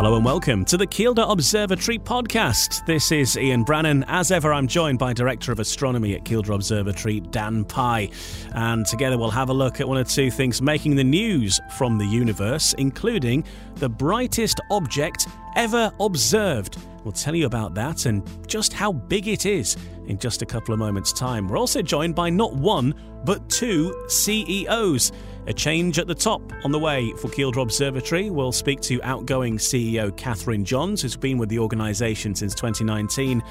Hello and welcome to the Kielder Observatory podcast. This is Ian Brannan. As ever, I'm joined by Director of Astronomy at Kielder Observatory, Dan Pye. And together we'll have a look at one or two things making the news from the universe, including the brightest object ever observed. We'll tell you about that and just how big it is in just a couple of moments' time. We're also joined by not one, but two CEOs. A change at the top on the way for Kielder Observatory. We'll speak to outgoing CEO Catherine Johns, who's been with the organisation since 2019,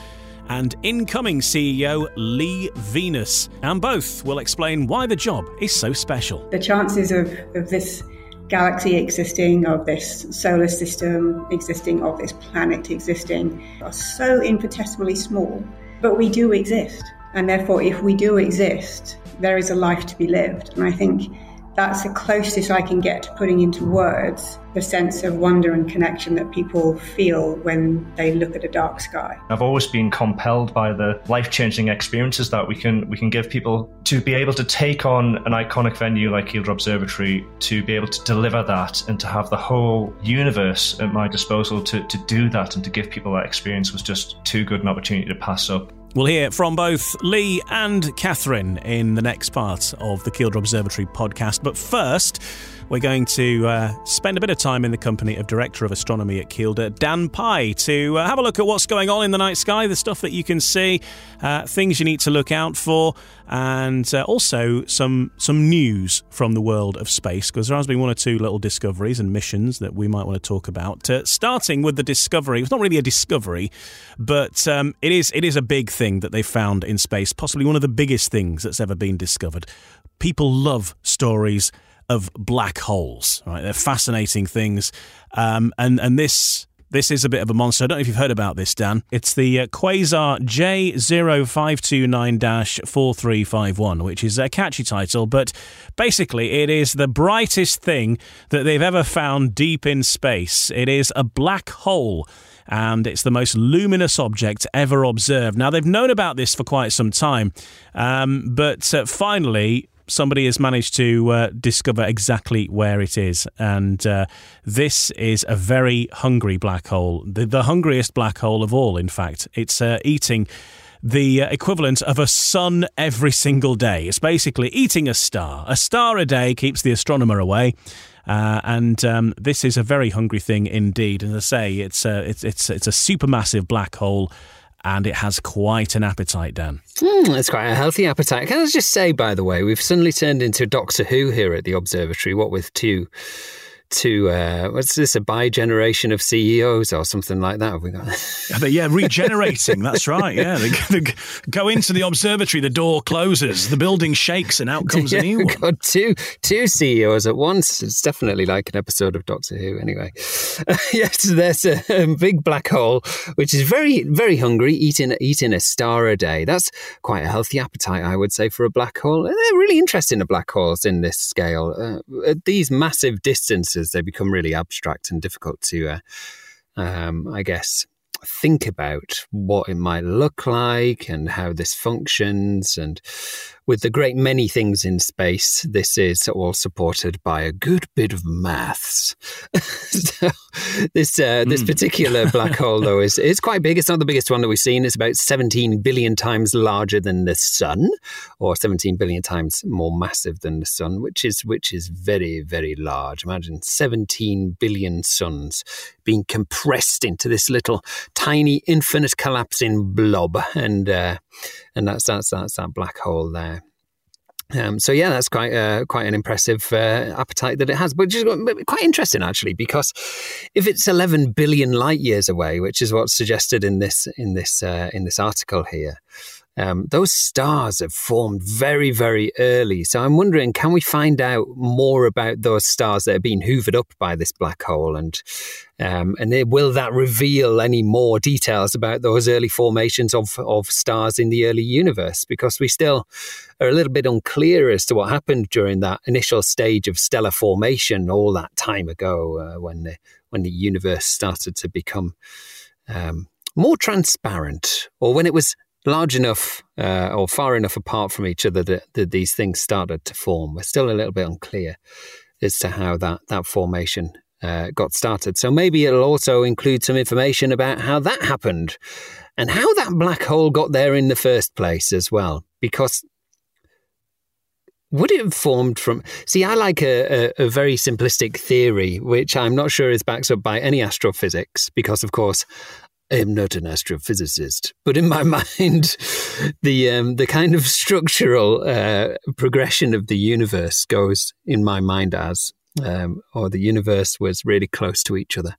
and incoming CEO Leigh Venus. And both will explain why the job is so special. The chances of, of this galaxy existing, of this solar system existing, of this planet existing are so infinitesimally small. But we do exist. And therefore, if we do exist, there is a life to be lived. And I think that's the closest I can get to putting into words the sense of wonder and connection that people feel when they look at a dark sky. I've always been compelled by the life-changing experiences that we can we can give people to be able to take on an iconic venue like Kielder Observatory, to be able to deliver that and to have the whole universe at my disposal to, to do that and to give people that experience was just too good an opportunity to pass up. We'll hear from both Leigh and Catherine in the next part of the Kielder Observatory podcast. But first, we're going to uh, spend a bit of time in the company of Director of Astronomy at Kielder, Dan Pye, to uh, have a look at what's going on in the night sky, the stuff that you can see, uh, things you need to look out for, and uh, also some some news from the world of space, because there has been one or two little discoveries and missions that we might want to talk about. Uh, starting with the discovery, it's not really a discovery, but um, it is it is a big thing that they found in space, possibly one of the biggest things that's ever been discovered. People love stories of black holes. Right, they're fascinating things, um, and and this. This is a bit of a monster. I don't know if you've heard about this, Dan. It's the uh, Quasar J0529-4351, which is a catchy title, but basically it is the brightest thing that they've ever found deep in space. It is a black hole and it's the most luminous object ever observed. Now, they've known about this for quite some time, um, but uh, finally, somebody has managed to uh, discover exactly where it is. And uh, this is a very hungry black hole, the, the, hungriest black hole of all, in fact. It's uh, eating the uh, equivalent of a sun every single day. It's basically eating a star. A star a day keeps the astronomer away. Uh, and um, this is a very hungry thing indeed. And as I say, it's a, it's, it's, it's a supermassive black hole and it has quite an appetite, Dan. Mm, it's quite a healthy appetite. Can I just say, by the way, we've suddenly turned into Doctor Who here at the observatory, what with two to uh, what's this a bi generation of CEOs or something like that? Have we got? yeah, regenerating. that's right. Yeah, they, they, go into the observatory, the door closes, the building shakes, and out comes yeah, a new one. Got two two CEOs at once. It's definitely like an episode of Doctor Who. Anyway, yes, there's a, a, big black hole which is very very hungry, eating eating a star a day. That's quite a healthy appetite, I would say, for a black hole. They're really interesting. The black holes in this scale, uh, at these massive distances they become really abstract and difficult to, uh, um, I guess, think about what it might look like and how this functions. And with the great many things in space, this is all supported by a good bit of maths. so this uh, this mm. particular black hole, though, is is quite big. It's not the biggest one that we've seen. It's about 17 billion times larger than the sun, or 17 billion times more massive than the sun, which is which is very very large. Imagine 17 billion suns being compressed into this little tiny infinite collapsing blob, and uh, and that's that's that's that black hole there. Um, so yeah, that's quite uh, quite an impressive uh, appetite that it has, but just quite interesting actually, because if it's 11 billion light years away, which is what's suggested in this in this uh, in this article here, um, those stars have formed very, very early. So I'm wondering, can we find out more about those stars that are being hoovered up by this black hole, and um, and will that reveal any more details about those early formations of of stars in the early universe? Because we still are a little bit unclear as to what happened during that initial stage of stellar formation all that time ago, uh, when the when the universe started to become um, more transparent, or when it was large enough uh, or far enough apart from each other that, that, these things started to form. We're still a little bit unclear as to how that, that formation uh, got started. So maybe it'll also include some information about how that happened and how that black hole got there in the first place as well. Because would it have formed from? See, I like a, a, a, very simplistic theory, which I'm not sure is backed up by any astrophysics, because of course I am not an astrophysicist. But in my mind, the um, the kind of structural uh, progression of the universe goes in my mind as, um, or the universe was really close to each other,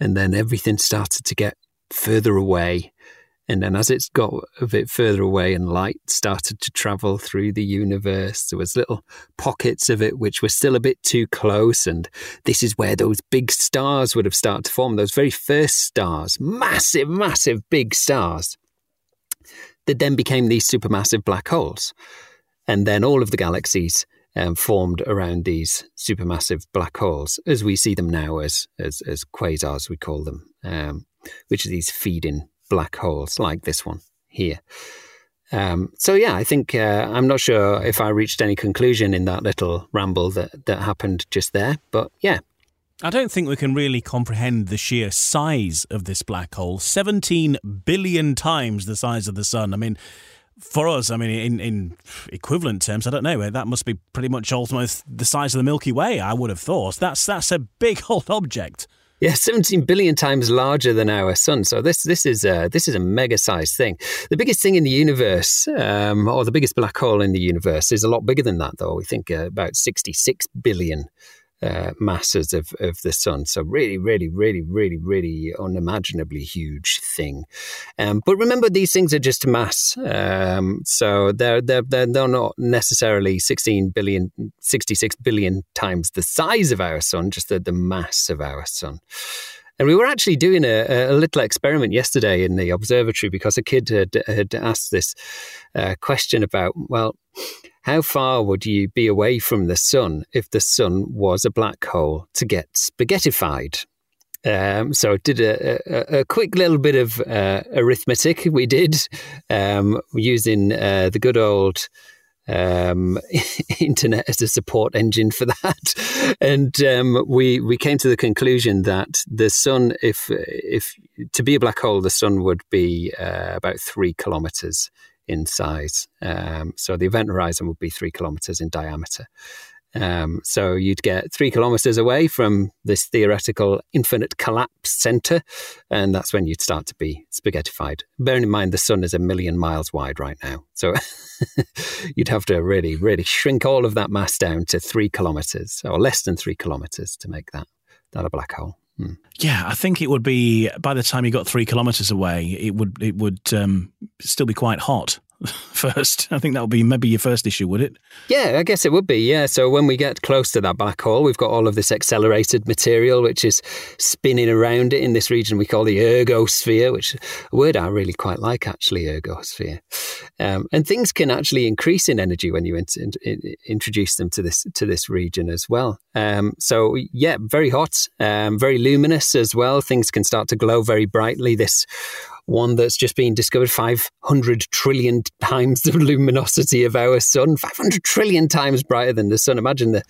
and then everything started to get further away and then as it's got a bit further away and light started to travel through the universe, there was little pockets of it which were still a bit too close. And this is where those big stars would have started to form, those very first stars, massive, massive big stars that then became these supermassive black holes. And then all of the galaxies um, formed around these supermassive black holes, as we see them now as as, as quasars, we call them, um, which are these feeding black holes like this one here. Um, so yeah, I think uh, I'm not sure if I reached any conclusion in that little ramble that that happened just there, but yeah. I don't think we can really comprehend the sheer size of this black hole. 17 billion times the size of the sun. I mean, for us, I mean, in, in equivalent terms, I don't know. That must be pretty much almost the size of the Milky Way. I would have thought that's that's a big old object. Yeah, 17 billion times larger than our sun. So this this is a, this is a mega sized thing. The biggest thing in the universe, um, or the biggest black hole in the universe, is a lot bigger than that, though. We think uh, about 66 billion uh, masses of, of the sun. So really, really, really, really, really unimaginably huge thing. Um, but remember, these things are just mass. Um, so they're, they're, they're, not necessarily 16 billion, 66 billion times the size of our sun, just the, the mass of our sun. And we were actually doing a, a, little experiment yesterday in the observatory because a kid had, had asked this uh, question about, well, how far would you be away from the sun if the sun was a black hole to get spaghettified? Um, so did a, a, a, quick little bit of uh, arithmetic. We did um, using uh, the good old um, internet as a support engine for that, and um, we we came to the conclusion that the sun, if if to be a black hole, the sun would be uh, about three kilometers in size. Um, so the event horizon would be three kilometers in diameter. Um, so you'd get three kilometers away from this theoretical infinite collapse center, and that's when you'd start to be spaghettified. Bearing in mind the sun is a million miles wide right now, so you'd have to really, really shrink all of that mass down to three kilometers or less than three kilometers to make that that a black hole. Hmm. Yeah, I think it would be by the time you got three kilometers away, it would it would um, still be quite hot. first. I think that would be maybe your first issue, would it? Yeah, I guess it would be. Yeah. So when we get close to that black hole, we've got all of this accelerated material which is spinning around it in this region we call the ergosphere, which a word I really quite like actually, ergosphere. Um, and things can actually increase in energy when you in, in, in, introduce them to this to this region as well. Um, so yeah, very hot, um, very luminous as well. Things can start to glow very brightly. This one that's just been discovered 500 trillion times the luminosity of our sun, 500 trillion times brighter than the sun. Imagine the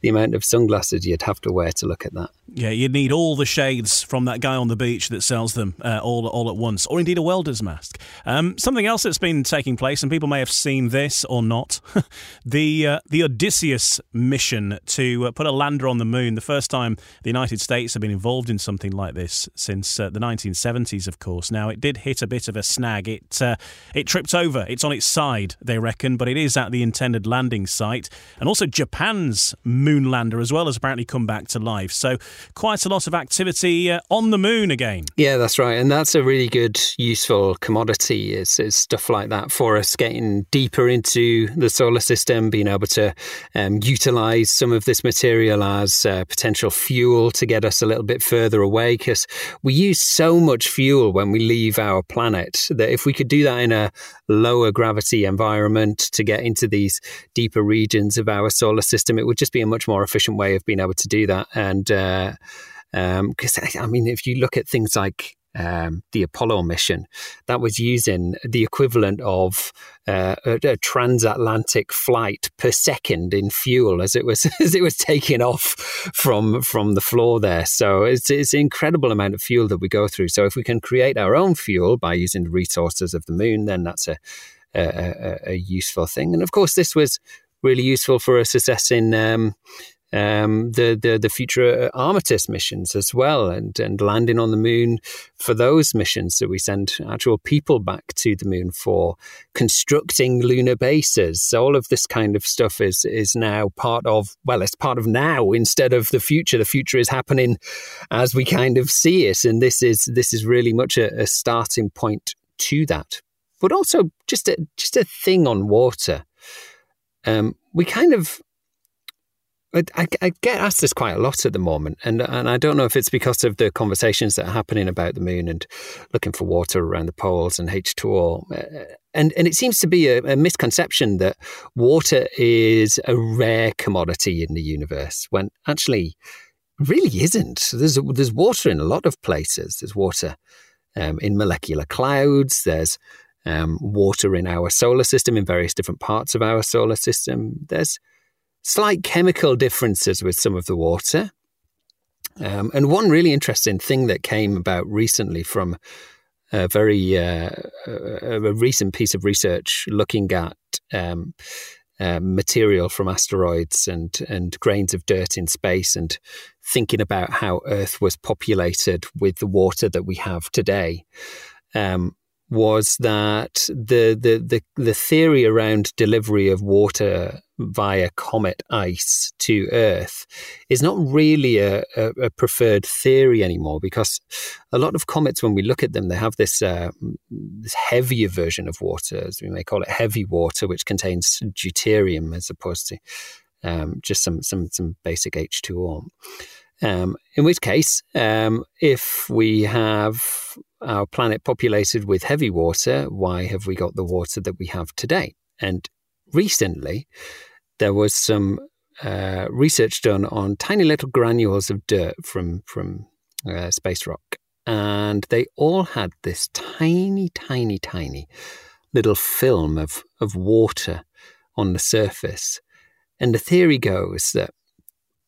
the amount of sunglasses you'd have to wear to look at that. Yeah, you'd need all the shades from that guy on the beach that sells them uh, all all at once, or indeed a welder's mask. Um, something else that's been taking place, and people may have seen this or not, the uh, the Odysseus mission to uh, put a lander on the moon. The first time the United States have been involved in something like this since uh, the 1970s, of course. Now it did hit a bit of a snag. It uh, it tripped over. It's on its side, they reckon, but it is at the intended landing site, and also Japan's moon lander as well has apparently come back to life. So quite a lot of activity uh, on the moon again. Yeah, that's right. And that's a really good, useful commodity is, is stuff like that for us getting deeper into the solar system, being able to um, utilize some of this material as uh, potential fuel to get us a little bit further away because we use so much fuel when we leave our planet that if we could do that in a lower gravity environment to get into these deeper regions of our solar system, it would just be a much more efficient way of being able to do that. And uh, because um, I mean, if you look at things like um, the Apollo mission, that was using the equivalent of uh, a, a, transatlantic flight per second in fuel as it was as it was taking off from from the floor there. So it's it's an incredible amount of fuel that we go through. So if we can create our own fuel by using the resources of the moon, then that's a a, a, a useful thing. And of course, this was really useful for us assessing um, um, the, the the future Artemis missions as well, and and landing on the moon for those missions. that we send actual people back to the moon for constructing lunar bases. So all of this kind of stuff is is now part of well, it's part of now instead of the future. The future is happening as we kind of see it, and this is this is really much a, a starting point to that. But also just a just a thing on water. Um, we kind of I, I, get asked this quite a lot at the moment, and and I don't know if it's because of the conversations that are happening about the moon and looking for water around the poles and H2O, uh, and and it seems to be a, a misconception that water is a rare commodity in the universe when actually really isn't. There's there's water in a lot of places. There's water um, in molecular clouds. There's um, water in our solar system in various different parts of our solar system. There's slight chemical differences with some of the water. Um, and one really interesting thing that came about recently from a very uh, a recent piece of research looking at um, uh, material from asteroids and and grains of dirt in space and thinking about how Earth was populated with the water that we have today. Um, was that the, the the the theory around delivery of water via comet ice to Earth is not really a, a, a, preferred theory anymore because a lot of comets, when we look at them, they have this uh, this heavier version of water, as we may call it, heavy water, which contains deuterium as opposed to um, just some some some basic H two O. Um, in which case, um, if we have our planet populated with heavy water, why have we got the water that we have today? And recently, there was some uh, research done on tiny little granules of dirt from from uh, space rock, and they all had this tiny, tiny, tiny little film of of water on the surface. And the theory goes that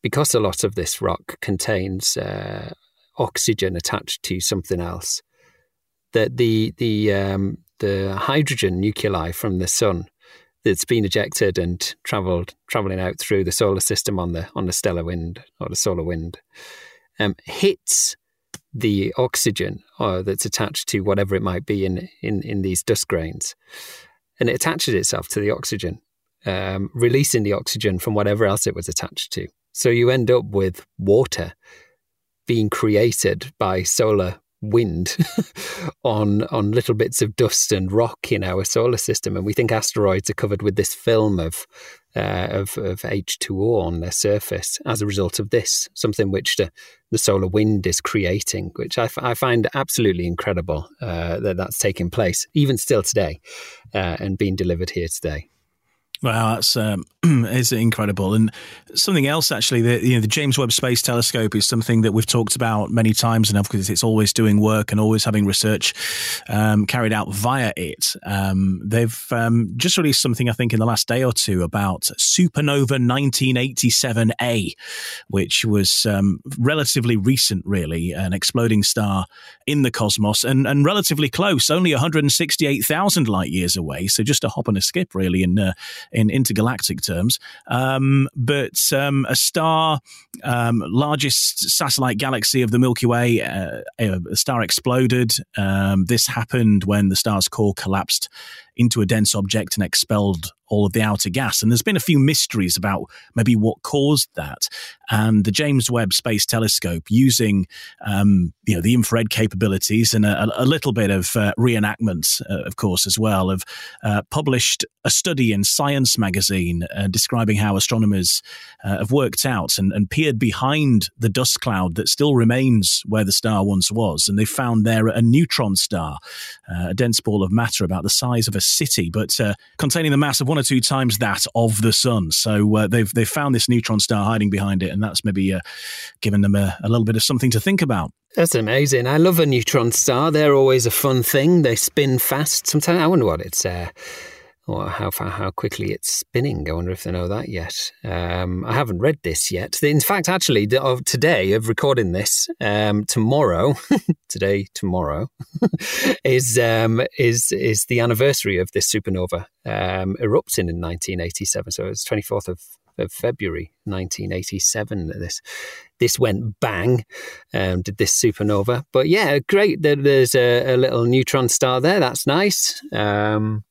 because a lot of this rock contains uh, oxygen attached to something else, that the the um, the hydrogen nuclei from the sun that's been ejected and traveled traveling out through the solar system on the on the stellar wind or the solar wind um, hits the oxygen uh, that's attached to whatever it might be in, in, in these dust grains, and it attaches itself to the oxygen, um, releasing the oxygen from whatever else it was attached to. So you end up with water being created by solar wind on on little bits of dust and rock in our solar system, and we think asteroids are covered with this film of uh, of, of H2O on their surface as a result of this, something which the, the solar wind is creating, which I, f- I find absolutely incredible uh, that that's taking place, even still today, uh, and being delivered here today. Wow, that's um, incredible. And something else, actually, the you know the James Webb Space Telescope is something that we've talked about many times enough because it's always doing work and always having research um, carried out via it. Um, they've um, just released something, I think, in the last day or two about supernova 1987A, which was um, relatively recent, really, an exploding star in the cosmos and and relatively close, only 168,000 light years away. So just a hop and a skip, really, in uh, in intergalactic terms. Um, but um, a star, um, largest satellite galaxy of the Milky Way, uh, a star exploded. Um, this happened when the star's core collapsed into a dense object and expelled all of the outer gas. And there's been a few mysteries about maybe what caused that. And the James Webb Space Telescope, using um, you know the infrared capabilities and a, a little bit of uh, reenactment, uh, of course, as well, have uh, published a study in Science magazine uh, describing how astronomers uh, have worked out and, and, peered behind the dust cloud that still remains where the star once was, and they found there a neutron star, uh, a dense ball of matter about the size of a city, but uh, containing the mass of one or two times that of the sun. So uh, they've they've found this neutron star hiding behind it, and that's maybe uh, given them a, a little bit of something to think about. That's amazing. I love a neutron star. They're always a fun thing. They spin fast. Sometimes I wonder what it's uh, or how far, how quickly it's spinning. I wonder if they know that yet. Um, I haven't read this yet. In fact, actually, today of recording this, um, tomorrow, today, tomorrow, is um, is is the anniversary of this supernova um, erupting in 1987. So it's 24th of of February 1987 this this went bang um, did this supernova but yeah great there's a, a, little neutron star there that's nice um,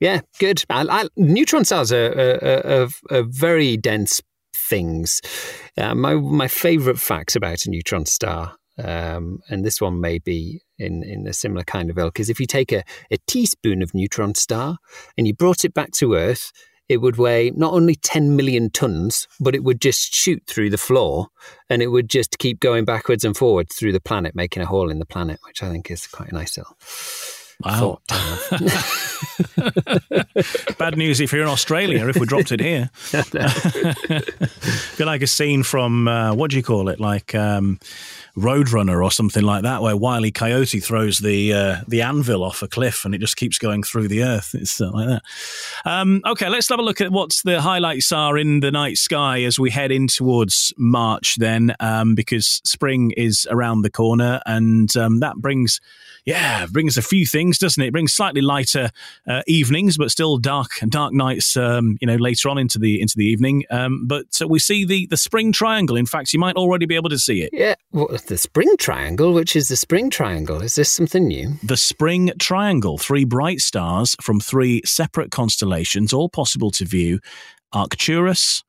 yeah, good. I, I, neutron stars are, are, are, are very dense things. Uh, my my favourite facts about a neutron star, um, and this one may be in, in a similar kind of ilk, is if you take a, a teaspoon of neutron star and you brought it back to Earth, it would weigh not only 10 million tons, but it would just shoot through the floor and it would just keep going backwards and forwards through the planet, making a hole in the planet, which I think is quite a nice little Wow. Bad news if you're in Australia, if we dropped it here. Feel like a scene from, uh, what do you call it? Like um, Roadrunner or something like that, where Wiley Coyote throws the uh, the anvil off a cliff and it just keeps going through the earth. It's uh, like that. Um, okay, let's have a look at what the highlights are in the night sky as we head in towards March then, um, because spring is around the corner and um, that brings yeah, brings a few things, doesn't it? it brings slightly lighter uh, evenings, but still dark dark nights. Um, you know, later on into the into the evening. Um, but uh, we see the the spring triangle. In fact, you might already be able to see it. Yeah, well, the spring triangle. Which is the spring triangle? Is this something new? The spring triangle. Three bright stars from three separate constellations, all possible to view. Arcturus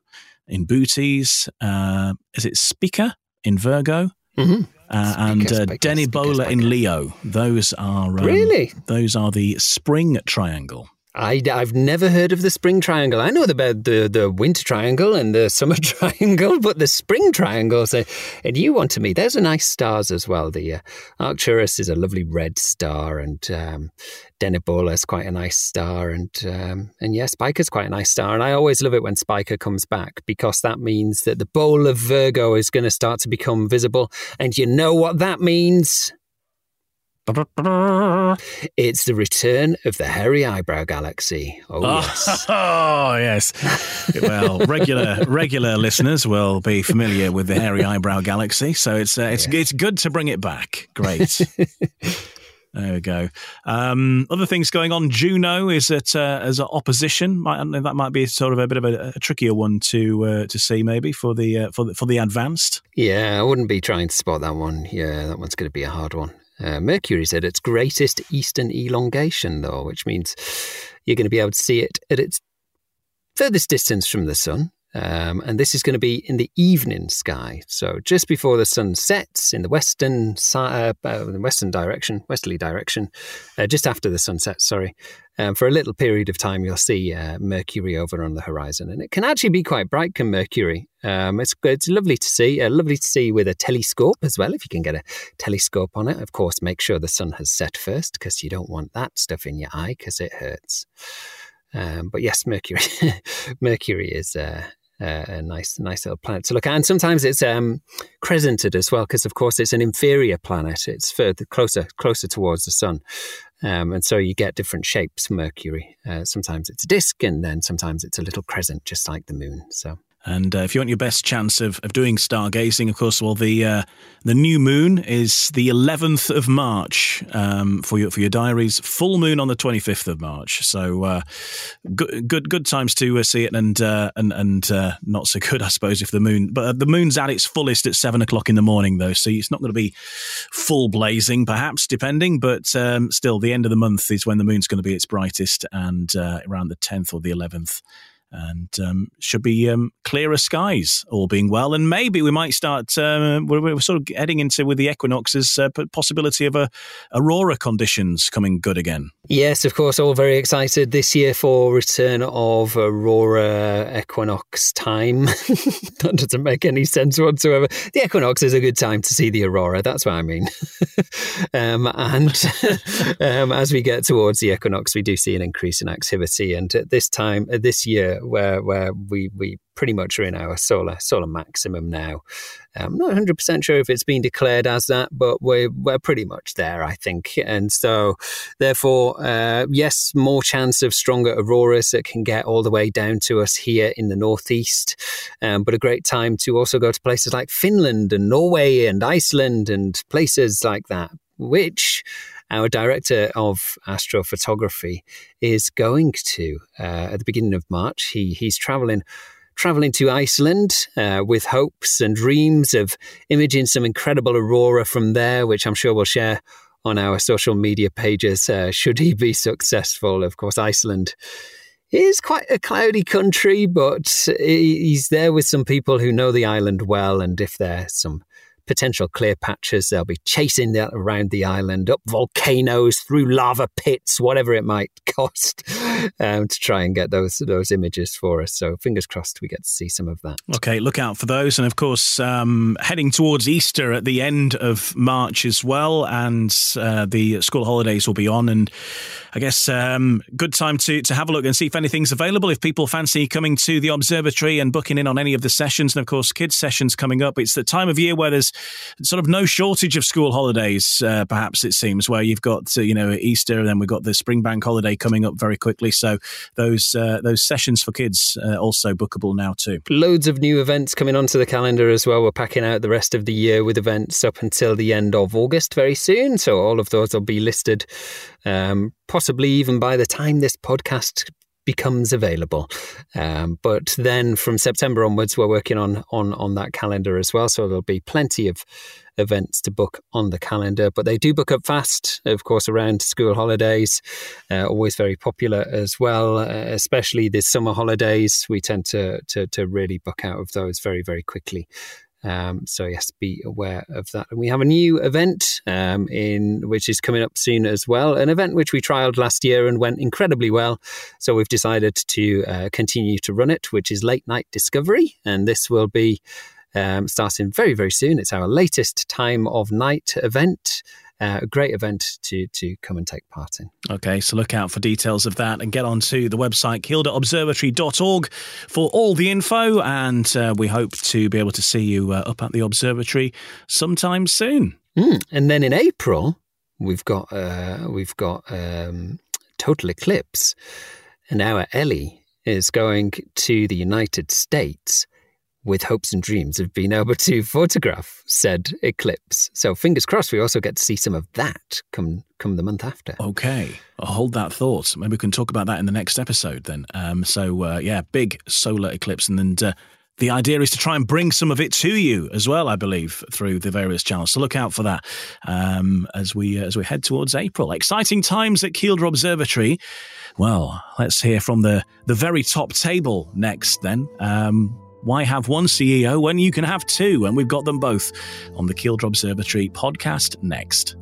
in Bootes. Uh, is it Spica in Virgo? Mm-hmm uh, and uh, Denebola in Leo. Those are um, really those are the spring triangle. I, I've never heard of the spring triangle. I know about the, the winter triangle and the summer triangle, but the spring triangle. So, and you want to meet, Those are nice stars as well. The uh, Arcturus is a lovely red star, and um, Denebola is quite a nice star, and um, and yeah, Spica's quite a nice star. And I always love it when Spica comes back because that means that the bowl of Virgo is going to start to become visible. And you know what that means? It's the return of the hairy eyebrow galaxy. Oh, oh yes. Oh yes. well, regular regular listeners will be familiar with the hairy eyebrow galaxy, so it's uh, it's it's good to bring it back. Great. There we go. Um, other things going on. Juno is at uh, as an opposition. Might, that might be sort of a bit of a, a trickier one to uh, to see maybe for the uh, for the, for the advanced. Yeah, I wouldn't be trying to spot that one. Yeah, that one's going to be a hard one. Uh, Mercury's at its greatest eastern elongation, though, which means you're going to be able to see it at its furthest distance from the sun. Um, and this is going to be in the evening sky. So just before the sun sets in the western uh, uh, western direction, westerly direction, uh, just after the sun sets, sorry, um, for a little period of time, you'll see uh, Mercury over on the horizon. And it can actually be quite bright, can Mercury. Um, it's, it's lovely to see, uh, lovely to see with a telescope as well, if you can get a telescope on it. Of course, make sure the sun has set first because you don't want that stuff in your eye because it hurts. Um, but yes, Mercury, Mercury is uh, uh, a nice, nice little planet to look at. And sometimes it's um, crescented as well, because of course it's an inferior planet. It's further closer, closer towards the sun, um, and so you get different shapes. Mercury. Uh, sometimes it's a disk, and then sometimes it's a little crescent, just like the moon. So and uh, if you want your best chance of, of doing stargazing, of course, well, the uh, the new moon is the 11th of March um, for your for your diaries. Full moon on the 25th of March. So uh, good good good times to uh, see it, and uh, and and uh, not so good, I suppose, if the moon. But the moon's at its fullest at seven o'clock in the morning, though, so it's not going to be full blazing, perhaps, depending. But um, still, the end of the month is when the moon's going to be its brightest, and around the 10th or the 11th and um, should be um, clearer skies, all being well. And maybe we might start. Uh, we're, we're, sort of heading into with the equinoxes uh, possibility of a aurora conditions coming good again. Yes, of course, all very excited this year for return of aurora equinox time. that doesn't make any sense whatsoever. The equinox is a good time to see the aurora. That's what I mean. um, and um, as we get towards the equinox, we do see an increase in activity. And at this time, this year, where where we we pretty much are in our solar solar maximum now. I'm not 100 percent sure if it's been declared as that, but we're we're pretty much there, I think. And so, therefore, uh, yes, more chance of stronger auroras that can get all the way down to us here in the northeast. Um, but a great time to also go to places like Finland and Norway and Iceland and places like that, which our director of astrophotography is going to uh, at the beginning of March. He he's traveling traveling to Iceland uh, with hopes and dreams of imaging some incredible aurora from there, which I'm sure we'll share on our social media pages. Uh, should he be successful, of course, Iceland is quite a cloudy country, but he's there with some people who know the island well, and if there's some potential clear patches. They'll be chasing that around the island, up volcanoes, through lava pits, whatever it might cost, um, to try and get those those images for us. So fingers crossed we get to see some of that. Okay, look out for those, and of course, um, heading towards Easter at the end of March as well, and uh, the school holidays will be on, and I guess um, good time to to have a look and see if anything's available. If people fancy coming to the observatory and booking in on any of the sessions, and of course, kids sessions coming up. It's the time of year where there's sort of no shortage of school holidays, uh, perhaps it seems, where you've got, uh, you know, Easter and then we've got the spring bank holiday coming up very quickly. So those uh, those sessions for kids uh, also bookable now too. Loads of new events coming onto the calendar as well. We're packing out the rest of the year with events up until the end of August very soon. So all of those will be listed um, possibly even by the time this podcast becomes available. Um, but then from September onwards, we're working on on on that calendar as well. So there'll be plenty of events to book on the calendar. But they do book up fast, of course, around school holidays. Uh, always very popular as well, uh, especially the summer holidays. We tend to, to to really book out of those very very quickly. Um, so yes, be aware of that. And we have a new event um, in which is coming up soon as well. An event which we trialed last year and went incredibly well. So we've decided to uh, continue to run it, which is late night discovery, and this will be. Um, starting very, very soon. It's our latest time of night event uh, a great event to to come and take part in. Okay, so look out for details of that and get on to the website kielderobservatory.org for all the info. And uh, we hope to be able to see you uh, up at the observatory sometime soon. Mm. And then in April, we've got uh, we've got um, total eclipse, and our Ellie is going to the United States with hopes and dreams of being able to photograph said eclipse. So fingers crossed we also get to see some of that come come the month after. Okay, I'll hold that thought. Maybe we can talk about that in the next episode then. Um, so uh, yeah, big solar eclipse, and then. Uh, the idea is to try and bring some of it to you as well, I believe, through the various channels. So look out for that um, as we uh, as we head towards April. Exciting times at Kielder Observatory. Well, let's hear from the the very top table next. Then um, why have one CEO when you can have two? And we've got them both on the Kielder Observatory podcast next.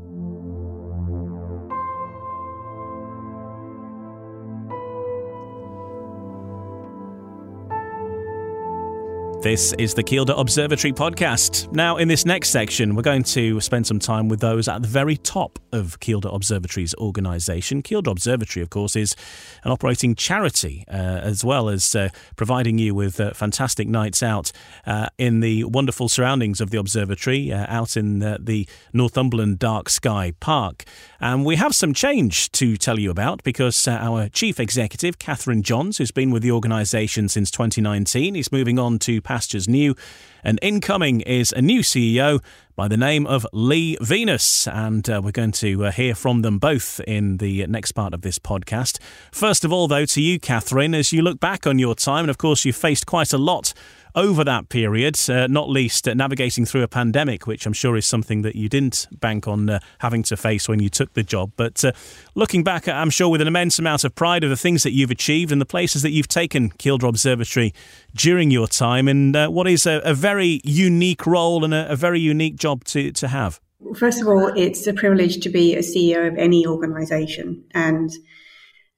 This is the Kielder Observatory podcast. Now, in this next section, we're going to spend some time with those at the very top of Kielder Observatory's organisation. Kielder Observatory, of course, is an operating charity uh, as well as uh, providing you with uh, fantastic nights out uh, in the wonderful surroundings of the observatory uh, out in the Northumberland Dark Sky Park. And we have some change to tell you about because our chief executive, Catherine Johns, who's been with the organisation since 2019, is moving on to pastures new. And incoming is a new CEO by the name of Leigh Venus. And uh, we're going to uh, hear from them both in the next part of this podcast. First of all, though, to you, Catherine, as you look back on your time, and of course, you've faced quite a lot over that period, uh, not least uh, navigating through a pandemic, which I'm sure is something that you didn't bank on uh, having to face when you took the job. But uh, looking back, I'm sure with an immense amount of pride of the things that you've achieved and the places that you've taken Kielder Observatory during your time, and uh, what is a, a, very unique role and a, a very unique job to, to have. First of all, it's a privilege to be a CEO of any organisation, and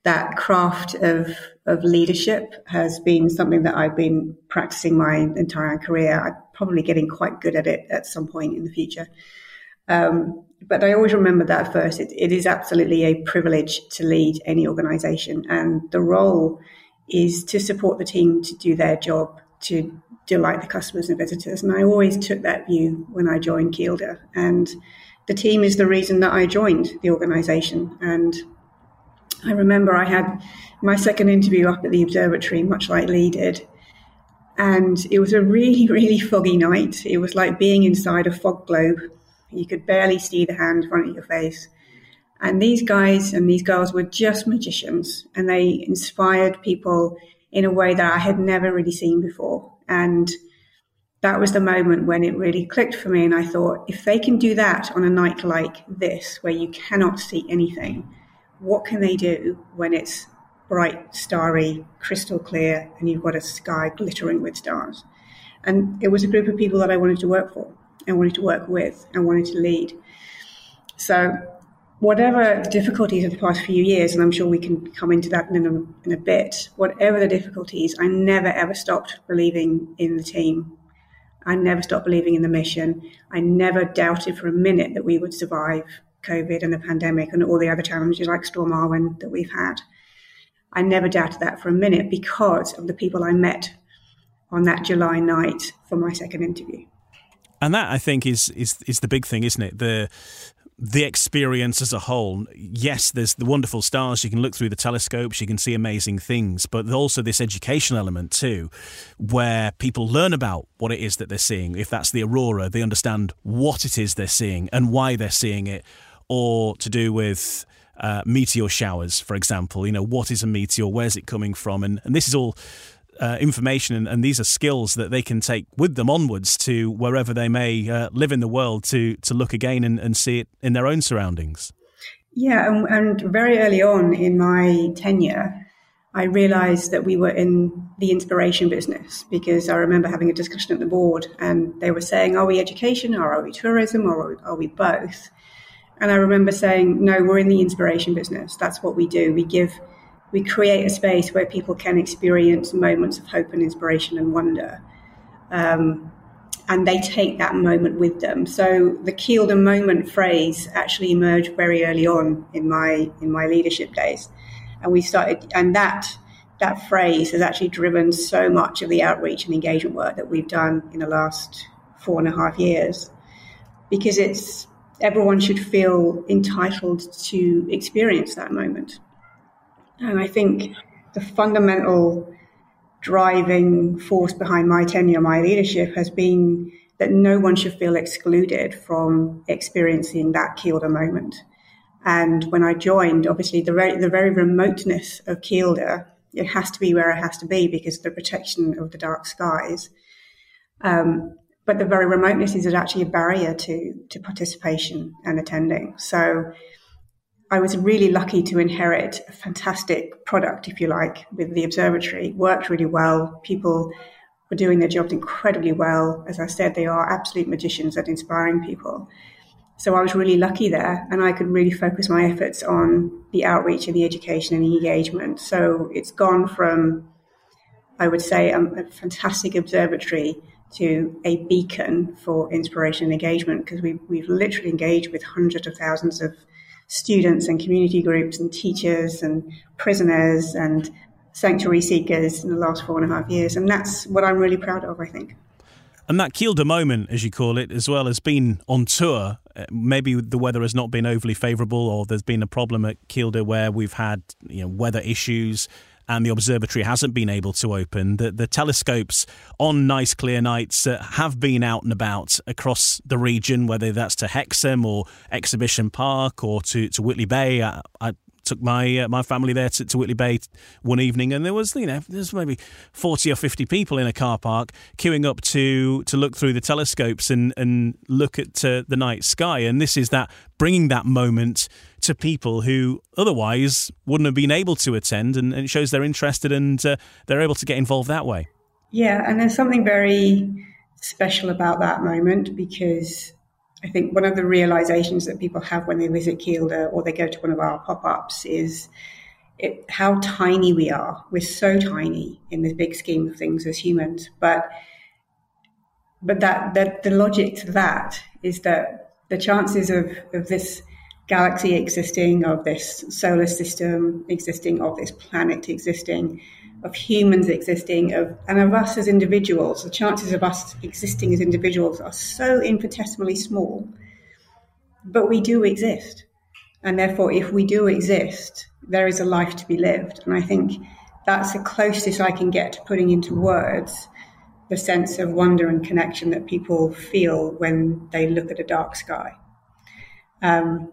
that craft of of leadership has been something that I've been practicing my entire career. I'm probably getting quite good at it at some point in the future. Um, but I always remember that first. It, it is absolutely a privilege to lead any organization, and the role is to support the team to do their job to delight the customers and visitors. And I always took that view when I joined Kielder. And the team is the reason that I joined the organization. And I remember I had my second interview up at the observatory, much like Leigh did. And it was a really, really foggy night. It was like being inside a fog globe. You could barely see the hand in front of your face. And these guys and these girls were just magicians, and they inspired people in a way that I had never really seen before. And that was the moment when it really clicked for me. And I thought, if they can do that on a night like this, where you cannot see anything, what can they do when it's bright, starry, crystal clear, and you've got a sky glittering with stars? And it was a group of people that I wanted to work for, and wanted to work with, and wanted to lead. So, whatever difficulties of the past few years, and I'm sure we can come into that in a, in a bit, whatever the difficulties, I never ever stopped believing in the team. I never stopped believing in the mission. I never doubted for a minute that we would survive COVID and the pandemic and all the other challenges like Storm Arwen that we've had. I never doubted that for a minute because of the people I met on that July night for my second interview. And that I think is is is the big thing, isn't it? The the experience as a whole. Yes, there's the wonderful stars. You can look through the telescopes, you can see amazing things, but also this educational element too, where people learn about what it is that they're seeing. If that's the aurora, they understand what it is they're seeing and why they're seeing it or to do with uh, meteor showers, for example. You know, what is a meteor? Where's it coming from? And, and this is all uh, information and, and, these are skills that they can take with them onwards to wherever they may uh, live in the world to, to look again and, and see it in their own surroundings. Yeah, and, and very early on in my tenure, I realized that we were in the inspiration business because I remember having a discussion at the board and they were saying, Are we education or are we tourism or are we both? And I remember saying, no, we're in the inspiration business. That's what we do. We give, we create a space where people can experience moments of hope and inspiration and wonder. Um, and they take that moment with them. So the Kielder moment phrase actually emerged very early on in my in my leadership days, and we started. And that that phrase has actually driven so much of the outreach and engagement work that we've done in the last four and a half years, because it's everyone should feel entitled to experience that moment. And I think the fundamental driving force behind my tenure, my leadership, has been that no one should feel excluded from experiencing that Kielder moment. And when I joined, obviously the very, the very remoteness of Kielder, it has to be where it has to be because of the protection of the dark skies. Um, but the very remoteness is actually a barrier to to participation and attending. So I was really lucky to inherit a fantastic product, if you like, with the observatory. Worked really well. People were doing their jobs incredibly well. As I said, they are absolute magicians at inspiring people. So I was really lucky there, and I could really focus my efforts on the outreach and the education and the engagement. So it's gone from, I would say, a fantastic observatory to a beacon for inspiration and engagement because we've, we've literally engaged with hundreds of thousands of students and community groups and teachers and prisoners and sanctuary seekers in the last four and a half years. And that's what I'm really proud of, I think. And that Kielder moment, as you call it, as well, has been on tour. Uh, maybe the weather has not been overly favourable, or there's been a problem at Kielder where we've had you know weather issues and the observatory hasn't been able to open. The, the telescopes on nice clear nights uh, have been out and about across the region, whether that's to Hexham or Exhibition Park or to, to Whitley Bay. I, I took my uh, my family there to, to, Whitley Bay one evening, and there was you know there's maybe forty or fifty people in a car park queuing up to to look through the telescopes and and look at uh, the night sky. And this is that bringing that moment to people who otherwise wouldn't have been able to attend, and, and it shows they're interested and uh, they're able to get involved that way. Yeah, and there's something very special about that moment because I think one of the realizations that people have when they visit Kielder or they go to one of our pop ups is it, how tiny we are. We're so tiny in the big scheme of things as humans, but but that, that the logic to that is that the chances of, of this galaxy existing, of this solar system existing, of this planet existing, of humans existing, of and of us as individuals, the chances of us existing as individuals are so infinitesimally small. But we do exist. And therefore, if we do exist, there is a life to be lived. And I think that's the closest I can get to putting into words the sense of wonder and connection that people feel when they look at a dark sky. Um,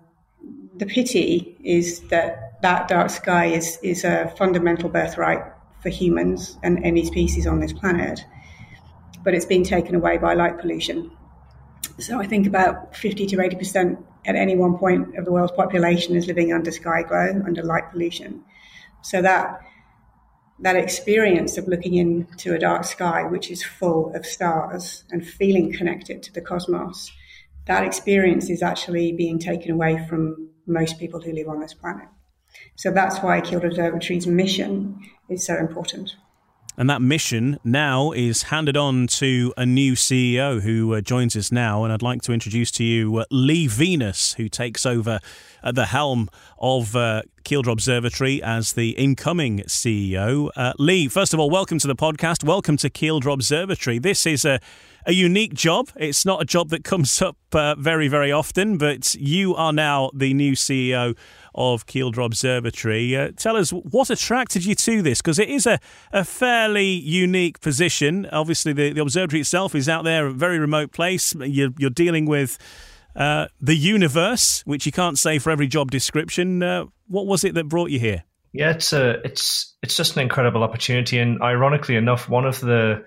the pity is that that dark sky is, is a fundamental birthright for humans and any species on this planet, but it's been taken away by light pollution. So I think about 50 to 80% at any one point of the world's population is living under sky glow, under light pollution. So that that experience of looking into a dark sky, which is full of stars, and feeling connected to the cosmos, that experience is actually being taken away from most people who live on this planet. So that's why Kielder Observatory's mission is so important. And that mission now is handed on to a new CEO who uh, joins us now. And I'd like to introduce to you uh, Leigh Venus, who takes over at the helm of uh, Observatory as the incoming CEO. Uh, Leigh, first of all, welcome to the podcast. Welcome to Kielder Observatory. This is a a unique job. It's not a job that comes up uh, very, very often, but you are now the new CEO of Kielder Observatory. Uh, tell us what attracted you to this, because it is a, a fairly unique position. Obviously, the, the observatory itself is out there, a very remote place. You're, you're dealing with uh, the universe, which you can't say for every job description. Uh, what was it that brought you here? Yeah, it's a, it's it's just an incredible opportunity, and ironically enough, one of the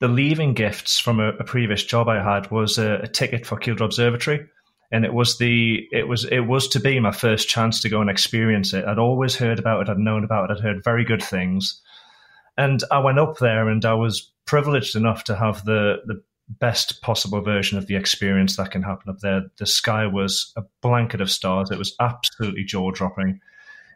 the leaving gifts from a, a previous job I had was a, a ticket for Kielder Observatory, and it was the it was it was to be my first chance to go and experience it. I'd always heard about it, I'd known about it, I'd heard very good things, and I went up there, and I was privileged enough to have the the best possible version of the experience that can happen up there. The sky was a blanket of stars. It was absolutely jaw dropping.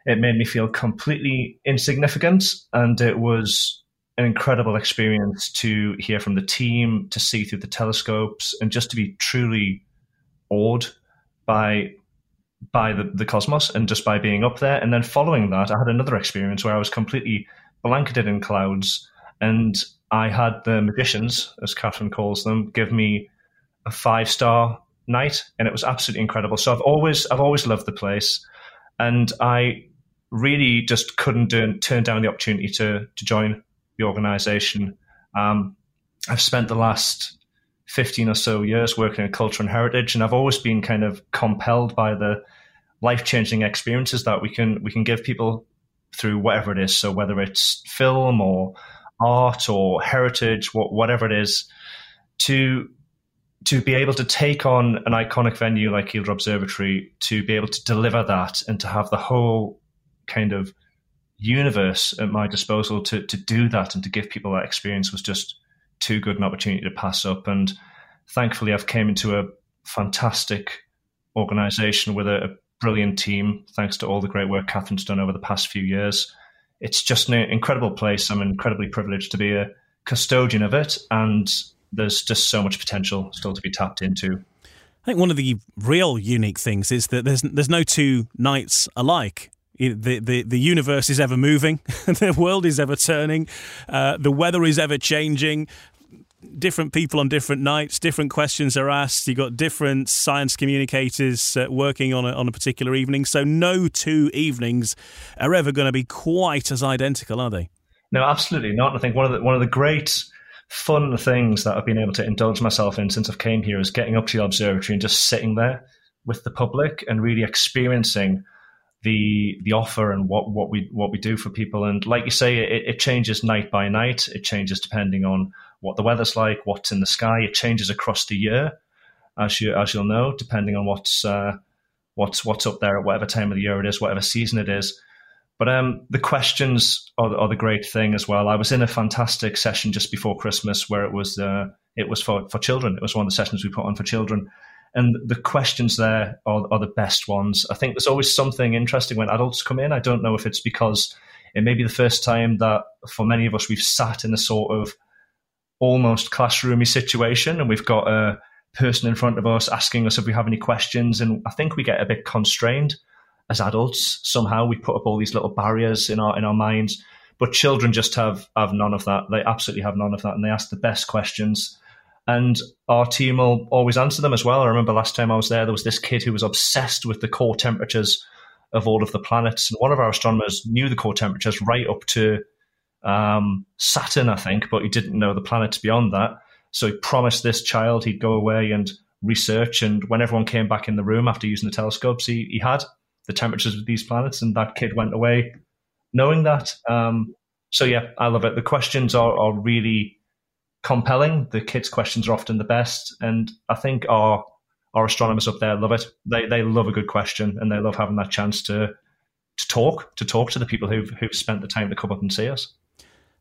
It made me feel completely insignificant, and it was an incredible experience to hear from the team, to see through the telescopes, and just to be truly awed by by the, the cosmos and just by being up there. And then following that, I had another experience where I was completely blanketed in clouds, and I had the magicians, as Catherine calls them, give me a five star night, and it was absolutely incredible. So I've always I've always loved the place, and I really just couldn't do, turn down the opportunity to to join the organization. Um, I've spent the last 15 or so years working in culture and heritage, and I've always been kind of compelled by the life changing experiences that we can we can give people through whatever it is. So whether it's film or art or heritage, whatever it is, to to be able to take on an iconic venue like Kielder Observatory, to be able to deliver that, and to have the whole kind of universe at my disposal to to do that and to give people that experience was just too good an opportunity to pass up. And thankfully, I've came into a fantastic organization with a, a brilliant team. Thanks to all the great work Catherine's done over the past few years, it's just an incredible place. I'm incredibly privileged to be a custodian of it, and there's just so much potential still to be tapped into. I think one of the real unique things is that there's there's no two nights alike the, the, the universe is ever moving, the world is ever turning, uh, the weather is ever changing. Different people on different nights, different questions are asked. You've got different science communicators uh, working on a, on a particular evening. So, no two evenings are ever going to be quite as identical, are they? No, absolutely not. I think one of the, one of the great fun things that I've been able to indulge myself in since I've came here is getting up to the observatory and just sitting there with the public and really experiencing the the offer and what what we what we do for people. And like you say, it, it changes night by night. It changes depending on what the weather's like, what's in the sky. It changes across the year, as you as you'll know, depending on what's uh, what's what's up there at whatever time of the year it is, whatever season it is. But um, the questions are, are, the great thing as well. I was in a fantastic session just before Christmas where it was uh, it was for, for children. It was one of the sessions we put on for children, and the questions there are, are the best ones. I think there's always something interesting when adults come in. I don't know if it's because it may be the first time that for many of us we've sat in a sort of almost classroomy situation and we've got a person in front of us asking us if we have any questions, and I think we get a bit constrained as adults. Somehow we put up all these little barriers in our in our minds, but children just have have none of that. They absolutely have none of that, and they ask the best questions. And our team will always answer them as well. I remember last time I was there, there was this kid who was obsessed with the core temperatures of all of the planets. And one of our astronomers knew the core temperatures right up to um, Saturn, I think, but he didn't know the planets beyond that. So he promised this child he'd go away and research. And when everyone came back in the room after using the telescopes, he, he had the temperatures of these planets, and that kid went away knowing that. Um, so yeah, I love it. The questions are, are really compelling. The kids' questions are often the best, and I think our our astronomers up there love it. They they love a good question, and they love having that chance to to talk to talk to the people who've who've spent the time to come up and see us.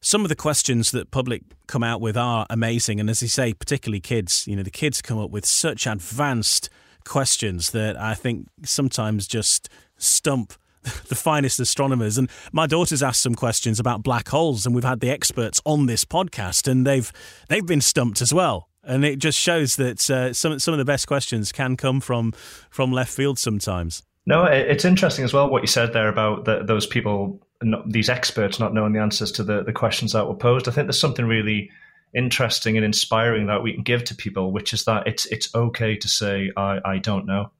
Some of the questions that public come out with are amazing, and as you say, particularly kids. You know, the kids come up with such advanced questions that I think sometimes just stump the finest astronomers. And my daughter's asked some questions about black holes, and we've had the experts on this podcast, and they've they've been stumped as well. And it just shows that uh, some some of the best questions can come from from left field sometimes. No, it's interesting as well what you said there about the, those people, these experts, not knowing the answers to the, the questions that were posed. I think there's something really interesting and inspiring that we can give to people, which is that it's it's okay to say I, I don't know,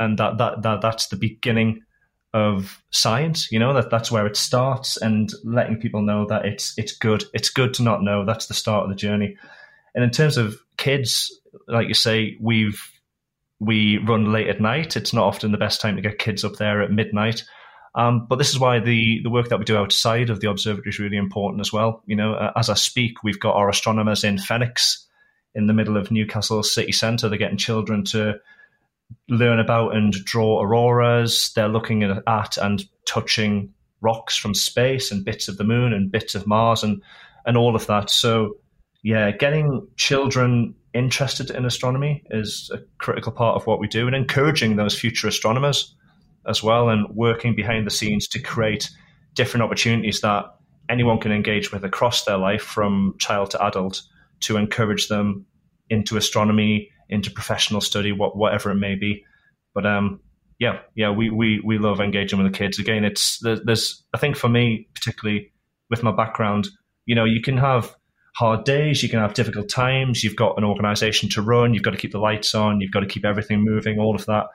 and that, that that that's the beginning of science. You know that that's where it starts, and letting people know that it's it's good. It's good to not know. That's the start of the journey. And in terms of kids, like you say, we've we run late at night. It's not often the best time to get kids up there at midnight. Um, but this is why the, the work that we do outside of the observatory is really important as well. You know, uh, as I speak, we've got our astronomers in Phoenix, in the middle of Newcastle city centre. They're getting children to learn about and draw auroras. They're looking at, and touching rocks from space and bits of the moon and bits of Mars and, and all of that. So, yeah, getting children interested in astronomy is a critical part of what we do and encouraging those future astronomers as well and working behind the scenes to create different opportunities that anyone can engage with across their life from child to adult to encourage them into astronomy, into professional study, what, whatever it may be. But um, yeah, yeah, we, we, we love engaging with the kids. Again, it's there's I think for me particularly with my background, you know, you can have hard days, you can have difficult times. You've got an organization to run, you've got to keep the lights on, you've got to keep everything moving, all of that.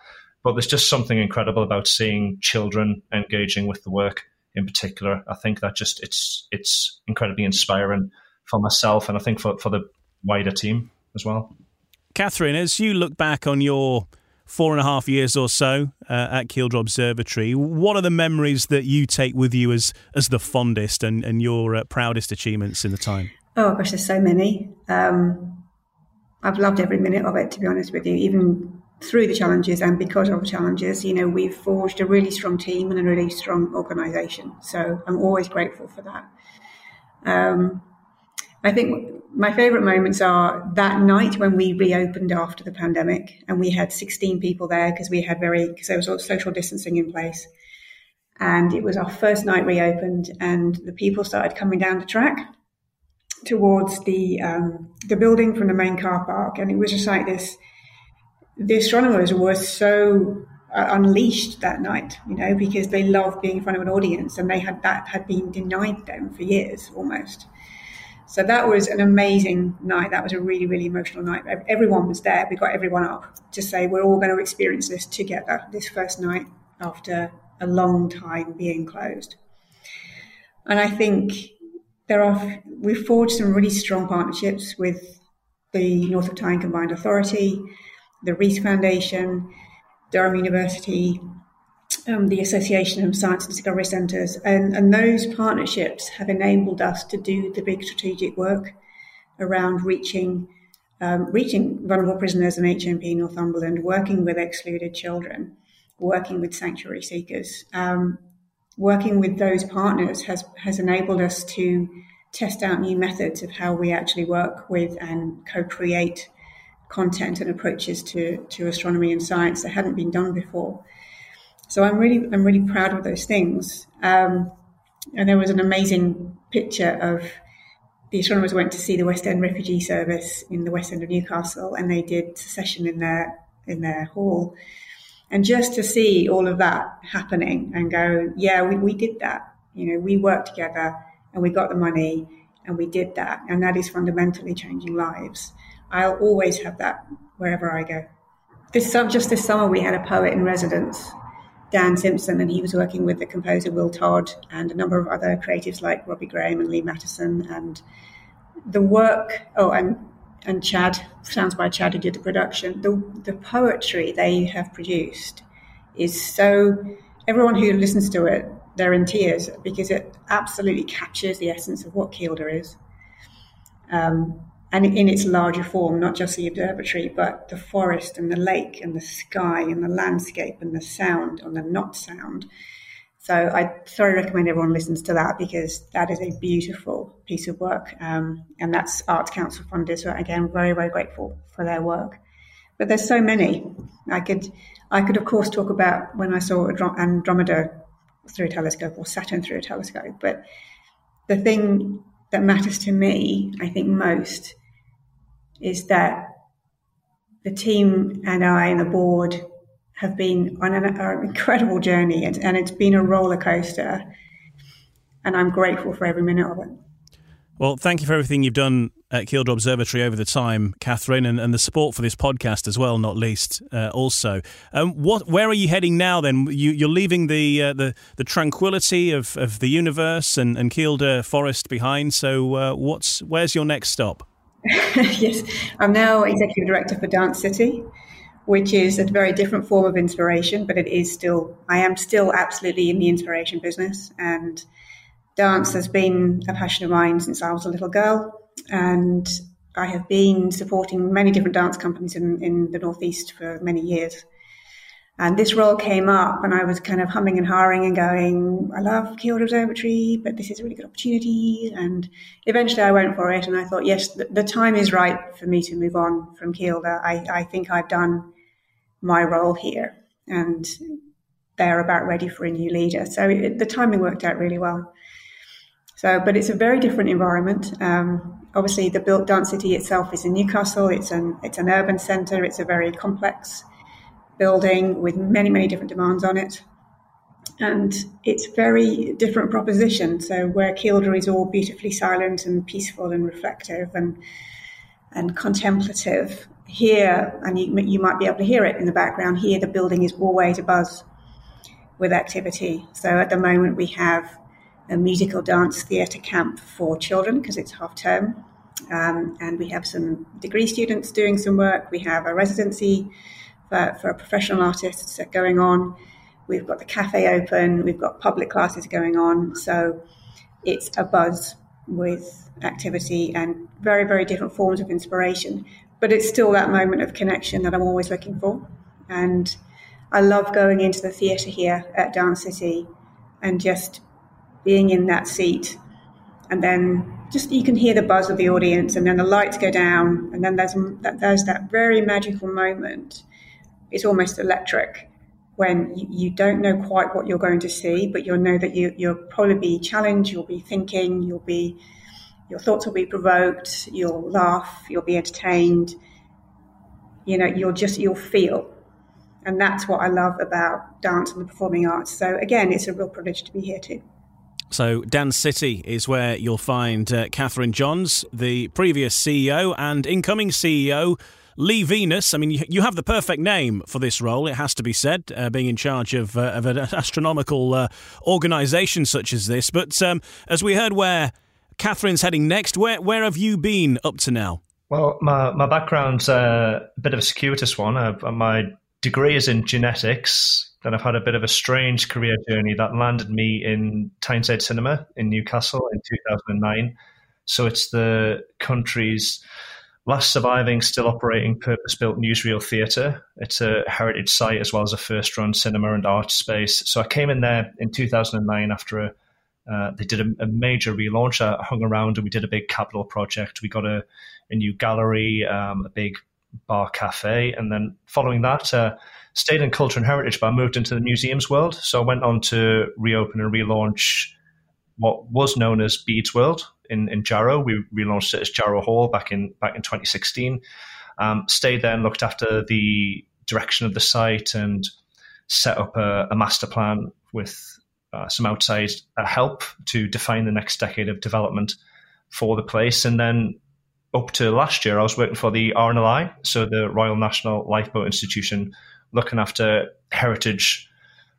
But there's just something incredible about seeing children engaging with the work in particular. I think that just it's it's incredibly inspiring for myself and I think for, for the wider team as well. Catherine, as you look back on your four and a half years or so uh, at Kielder Observatory, what are the memories that you take with you as as the fondest and, and your uh, proudest achievements in the time? Oh gosh, there's so many. Um, I've loved every minute of it, to be honest with you. Even through the challenges and because of the challenges, you know, we've forged a really strong team and a really strong organisation. So I'm always grateful for that. Um, I think my favourite moments are that night when we reopened after the pandemic and we had 16 people there because we had very, because there was all social distancing in place. And it was our first night reopened and the people started coming down the track towards the, um, the building from the main car park. And it was just like this, the astronomers were so uh, unleashed that night, you know, because they love being in front of an audience and they had that had been denied them for years almost. So that was an amazing night. That was a really, really emotional night. Everyone was there. We got everyone up to say we're all going to experience this together this first night after a long time being closed. And I think there are we've forged some really strong partnerships with the North of Tyne Combined Authority, the Reece Foundation, Durham University, um, the Association of Science and Discovery Centres, and, and those partnerships have enabled us to do the big strategic work around reaching um, reaching vulnerable prisoners in HMP Northumberland, working with excluded children, working with sanctuary seekers. Um, working with those partners has, has enabled us to test out new methods of how we actually work with and co-create content and approaches to, to astronomy and science that hadn't been done before. So I'm really I'm really proud of those things. Um, and there was an amazing picture of the astronomers went to see the West End Refugee Service in the West End of Newcastle, and they did a session in their in their hall. And just to see all of that happening and go, yeah, we, we did that. You know, we worked together and we got the money and we did that. And that is fundamentally changing lives. I'll always have that wherever I go. This just this summer, we had a poet in residence Dan Simpson, and he was working with the composer Will Todd and a number of other creatives like Robbie Graham and Lee Mattison. And the work, oh, and and Chad, sounds by Chad, who did the production. The the poetry they have produced is so. Everyone who listens to it, they're in tears because it absolutely captures the essence of what Kielder is. Um, and in its larger form, not just the observatory, but the forest and the lake and the sky and the landscape and the sound and the not sound. So I thoroughly recommend everyone listens to that because that is a beautiful piece of work. Um, and that's Arts Council funded. So again, very, very grateful for their work. But there's so many. I could, I could of course talk about when I saw Andromeda through a telescope or Saturn through a telescope. But the thing that matters to me, I think most, is that the team and I and the board have been on an, an incredible journey and, and it's been a roller coaster. And I'm grateful for every minute of it. Well, thank you for everything you've done at Kielder Observatory over the time, Catherine, and, and the support for this podcast as well, not least. Uh, also, um, what where are you heading now? Then you, are leaving the, uh, the the tranquility of, of the universe and, and Kielder Forest behind. So, uh, what's where's your next stop? yes, I'm now executive director for Dance City, which is a very different form of inspiration, but it is still, I am still absolutely in the inspiration business. And dance has been a passion of mine since I was a little girl. And I have been supporting many different dance companies in, in the Northeast for many years. And this role came up, and I was kind of humming and hawing and going, I love Kielder Observatory, but this is a really good opportunity. And eventually I went for it, and I thought, yes, the, the time is right for me to move on from Kielder. I, I think I've done my role here, and they're about ready for a new leader. So it, the timing worked out really well. So, but it's a very different environment. Um, obviously, the built dance city itself is in Newcastle. It's an it's an urban centre. It's a very complex building with many, many different demands on it. And it's very different proposition. So where Kielder is all beautifully silent and peaceful and reflective and and contemplative, here, and you, you might be able to hear it in the background, here the building is always a buzz with activity. So at the moment we have a musical dance theatre camp for children because it's half term. Um, and we have some degree students doing some work. We have a residency for, for professional artists going on. We've got the cafe open, we've got public classes going on. So it's a buzz with activity and very, very different forms of inspiration. But it's still that moment of connection that I'm always looking for. And I love going into the theatre here at Dance City and just being in that seat. And then just you can hear the buzz of the audience, and then the lights go down, and then there's there's that very magical moment it's almost electric when you, you, don't know quite what you're going to see, but you'll know that you, you'll probably be challenged, you'll be thinking, you'll be, your thoughts will be provoked, you'll laugh, you'll be entertained, you know, you'll just, you'll feel. And that's what I love about dance and the performing arts. So again, it's a real privilege to be here too. So, Dance City is where you'll find uh, Catherine Johns, the previous CEO and incoming CEO Leigh Venus, I mean, you, have the perfect name for this role, it has to be said, uh, being in charge of, uh, of an astronomical uh, organisation such as this. But um, as we heard where Catherine's heading next, where, where have you been up to now? Well, my, my background's a bit of a circuitous one. my degree is in genetics, Then I've had a bit of a strange career journey that landed me in Tyneside Cinema in Newcastle in 2009. So it's the country's last surviving, still operating purpose built newsreel theatre. It's a heritage site as well as a first run cinema and art space. So I came in there in 2009 after a uh, they did a, a, major relaunch. I hung around and we did a big capital project. We got a, a new gallery, um, a big bar cafe, and then following that, uh, stayed in culture and heritage, but I moved into the museums world. So I went on to reopen and relaunch what was known as Bede's World in, in Jarrow. We relaunched it as Jarrow Hall back in back in 2016. Um, stayed there and looked after the direction of the site and set up a, a master plan with uh, some outside uh, help to define the next decade of development for the place. And then up to last year, I was working for the RNLI, so the Royal National Lifeboat Institution, looking after heritage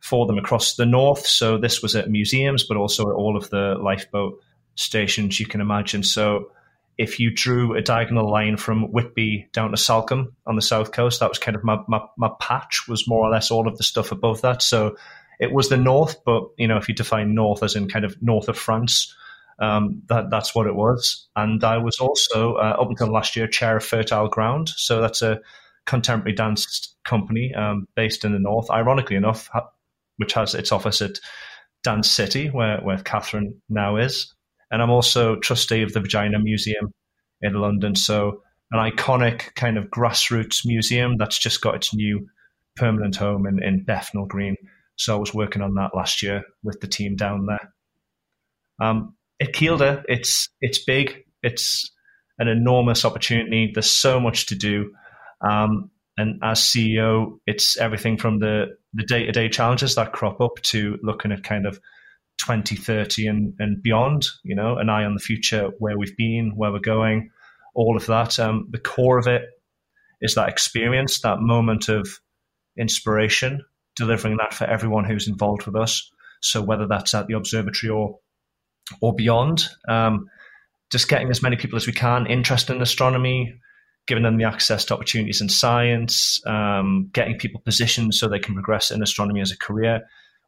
for them across the north. So this was at museums, but also at all of the lifeboat stations you can imagine. So if you drew a diagonal line from Whitby down to Salcombe on the south coast, that was kind of my, my, my patch was more or less all of the stuff above that. So it was the north, but you know, if you define north as in kind of north of France, um, that that's what it was. And I was also uh, up until last year chair of Fertile Ground, so that's a contemporary dance company um, based in the north. Ironically enough, which has its office at Dance City, where where Catherine now is. And I'm also trustee of the Vagina Museum in London. So an iconic kind of grassroots museum that's just got its new permanent home in, in Bethnal Green. So I was working on that last year with the team down there. Um, at Kielder, it's it's big. It's an enormous opportunity. There's so much to do. Um, and as CEO, it's everything from the the day to day challenges that crop up to looking at kind of 2030 and, and beyond, you know, an eye on the future, where we've been, where we're going, all of that. Um, the core of it is that experience, that moment of inspiration delivering that for everyone who's involved with us. So whether that's at the observatory or or beyond, um, just getting as many people as we can interested in astronomy, giving them the access to opportunities in science, um, getting people positioned so they can progress in astronomy as a career.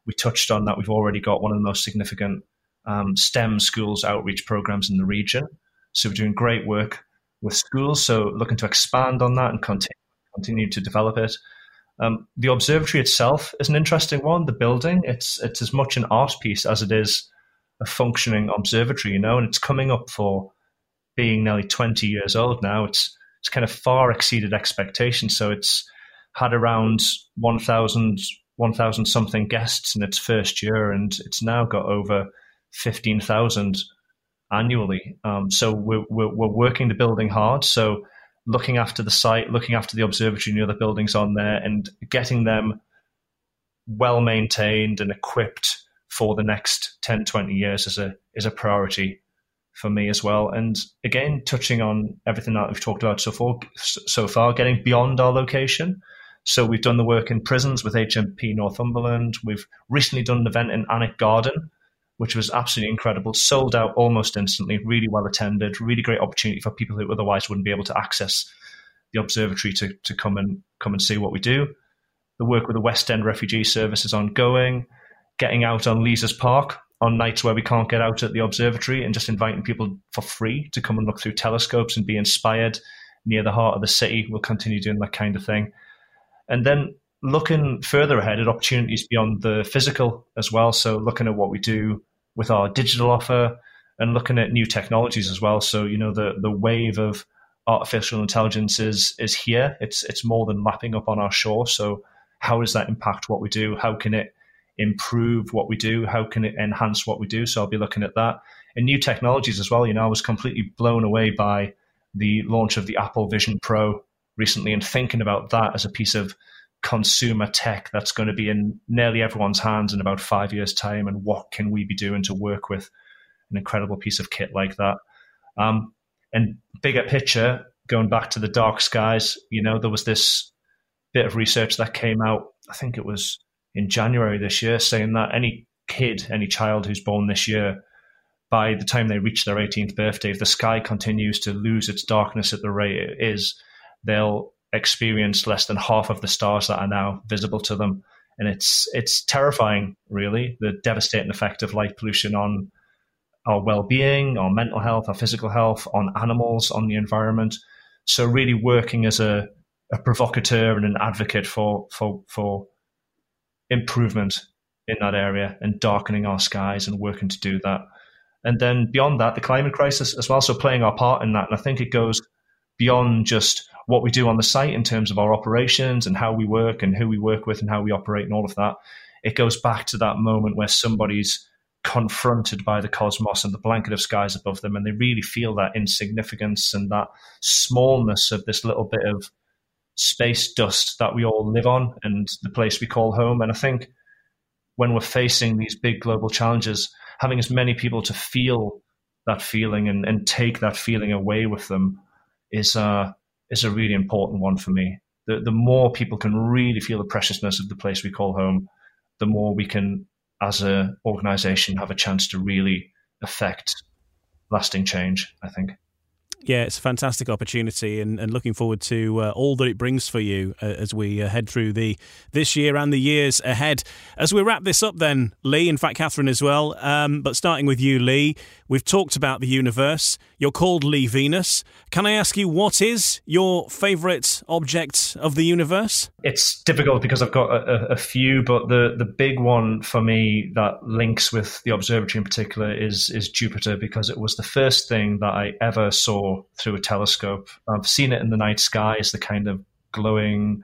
We touched on that. We've already got one of the most significant um, STEM schools outreach programs in the region. So we're doing great work with schools. So looking to expand on that and continue, continue to develop it. Um, the observatory itself is an interesting one. The building, it's it's as much an art piece as it is a functioning observatory, you know, and it's coming up for being nearly 20 years old now. It's it's kind of far exceeded expectations. So it's had around 1,000 1,000 something guests in its first year, and it's now got over 15,000 annually. Um, so we're, we're, we're working the building hard. So looking after the site, looking after the observatory and the other buildings on there, and getting them well maintained and equipped for the next 10, 20 years is a is a priority for me as well. And again, touching on everything that we've talked about so far, so far, getting beyond our location. So we've done the work in prisons with HMP Northumberland. We've recently done an event in Alnwick Garden which was absolutely incredible. Sold out almost instantly, really well attended, really great opportunity for people who otherwise wouldn't be able to access the observatory to, to come and come and see what we do. The work with the West End Refugee Service is ongoing. Getting out on Leazes Park on nights where we can't get out at the observatory and just inviting people for free to come and look through telescopes and be inspired near the heart of the city. We'll continue doing that kind of thing. And then looking further ahead at opportunities beyond the physical as well. So looking at what we do with our digital offer and looking at new technologies as well. So you know the the wave of artificial intelligence is is here. It's it's more than lapping up on our shore. So how does that impact what we do? How can it improve what we do? How can it enhance what we do? So I'll be looking at that and new technologies as well. You know, I was completely blown away by the launch of the Apple Vision Pro recently and thinking about that as a piece of consumer tech that's going to be in nearly everyone's hands in about five years' time, and what can we be doing to work with an incredible piece of kit like that? Um, and bigger picture, going back to the dark skies, you know, there was this bit of research that came out, I think it was in January this year, saying that any kid, any child who's born this year, by the time they reach their 18th birthday, if the sky continues to lose its darkness at the rate it is, they'll experience less than half of the stars that are now visible to them and it's it's terrifying, really, the devastating effect of light pollution on our well-being, our mental health, our physical health, on animals, on the environment. So really working as a, a provocateur and an advocate for for for improvement in that area and darkening our skies and working to do that. And then beyond that, the climate crisis as well. So playing our part in that. And I think it goes beyond just what we do on the site in terms of our operations and how we work and who we work with and how we operate and all of that. It goes back to that moment where somebody's confronted by the cosmos and the blanket of skies above them, and they really feel that insignificance and that smallness of this little bit of space dust that we all live on and the place we call home. And I think when we're facing these big global challenges, having as many people to feel that feeling and, and take that feeling away with them is uh, is a really important one for me. The the more people can really feel the preciousness of the place we call home, the more we can, as an organization, have a chance to really affect lasting change. I think. Yeah, it's a fantastic opportunity, and, and looking forward to uh, all that it brings for you uh, as we uh, head through the this year and the years ahead. As we wrap this up, then Leigh, in fact, Catherine as well. Um, but starting with you, Leigh, we've talked about the universe. You're called Leigh Venus. Can I ask you what is your favourite object of the universe? It's difficult because I've got a, a, few, but the the big one for me that links with the observatory in particular is is Jupiter because it was the first thing that I ever saw through a telescope. I've seen it in the night sky as the kind of glowing,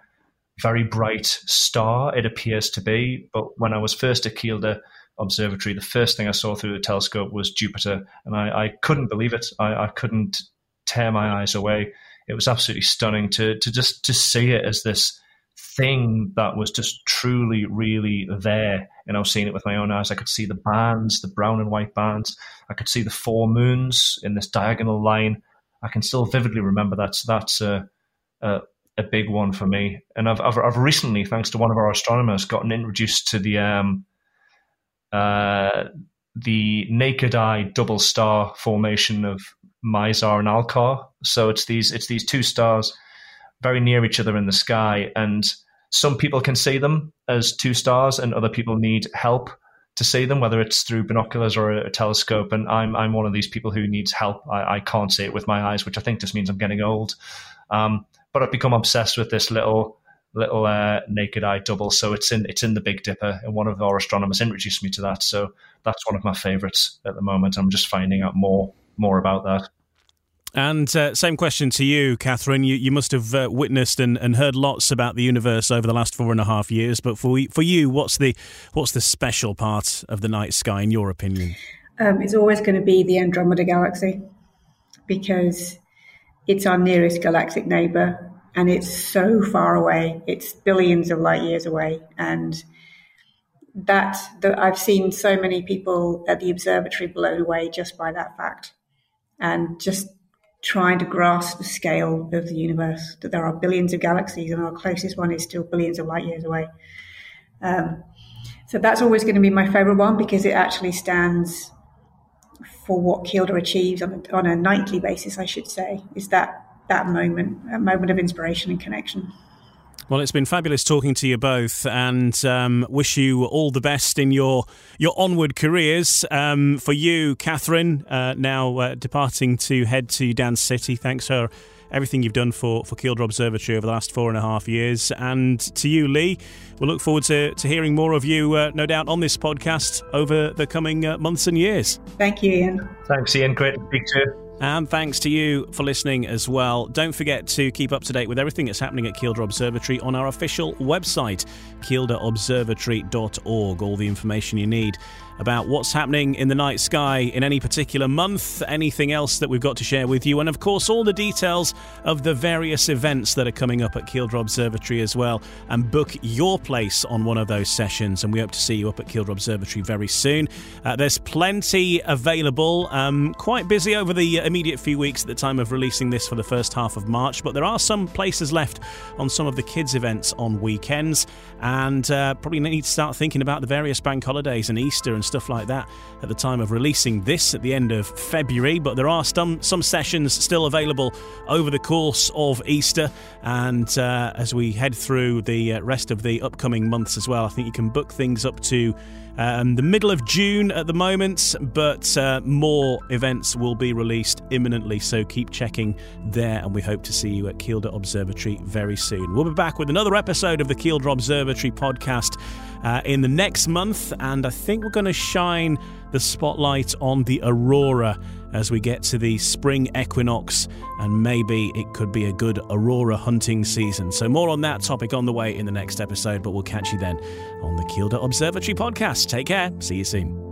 very bright star it appears to be. But when I was first at Kielder Observatory, the first thing I saw through the telescope was Jupiter, and I, I couldn't believe it. I, I couldn't tear my eyes away. It was absolutely stunning to to just to see it as this thing that was just truly, really there. And I was seeing it with my own eyes. I could see the bands, the brown and white bands. I could see the four moons in this diagonal line. I can still vividly remember that. So that's a, a, a big one for me. And I've, I've, I've recently, thanks to one of our astronomers, gotten introduced to the um, uh, the naked eye double star formation of Mizar and Alcor. So it's these it's these two stars very near each other in the sky, and some people can see them as two stars, and other people need help to see them, whether it's through binoculars or a, telescope. And I'm I'm one of these people who needs help. I, I can't see it with my eyes, which I think just means I'm getting old. Um, but I've become obsessed with this little little uh, naked eye double. So it's in it's in the Big Dipper, and one of our astronomers introduced me to that. So that's one of my favorites at the moment. I'm just finding out more more about that. And uh, same question to you, Catherine. You, you must have uh, witnessed and, and heard lots about the universe over the last four and a half years. But for for you, what's the what's the special part of the night sky, in your opinion? Um, it's always going to be the Andromeda Galaxy because it's our nearest galactic neighbor, and it's so far away. It's billions of light years away, and that I've seen so many people at the observatory blown away just by that fact, and just trying to grasp the scale of the universe, that there are billions of galaxies and our closest one is still billions of light years away. Um, so that's always going to be my favorite one because it actually stands for what Kielder achieves on a, on a nightly basis, I should say, is that, that moment, a moment of inspiration and connection. Well, it's been fabulous talking to you both, and um, wish you all the best in your your onward careers. Um, for you, Catherine, uh, now uh, departing to head to Dance City. Thanks for everything you've done for, for Kielder Observatory over the last four and a half years. And to you, Leigh, we'll look forward to, to hearing more of you, uh, no doubt, on this podcast over the coming uh, months and years. Thank you, Ian. Thanks, Ian. Great to speak to you. And thanks to you for listening as well. Don't forget to keep up to date with everything that's happening at Kielder Observatory on our official website, kielderobservatory.org. All the information you need about what's happening in the night sky in any particular month, anything else that we've got to share with you, and of course, all the details of the various events that are coming up at Kielder Observatory as well. And book your place on one of those sessions. And we hope to see you up at Kielder Observatory very soon. Uh, there's plenty available. Um, quite busy over the immediate few weeks at the time of releasing this for the first half of March, but there are some places left on some of the kids' events on weekends, and uh, probably need to start thinking about the various bank holidays and Easter and stuff like that at the time of releasing this at the end of February. But there are some some sessions still available over the course of Easter, and uh, as we head through the uh, rest of the upcoming months as well, I think you can book things up to um, the middle of June at the moment, but uh, more events will be released imminently, so keep checking there, and we hope to see you at Kielder Observatory very soon. We'll be back with another episode of the Kielder Observatory podcast uh, in the next month, and I think we're going to shine the spotlight on the aurora as we get to the spring equinox, and maybe it could be a good aurora hunting season. So, more on that topic on the way in the next episode, but we'll catch you then on the Kielder Observatory podcast. Take care. See you soon.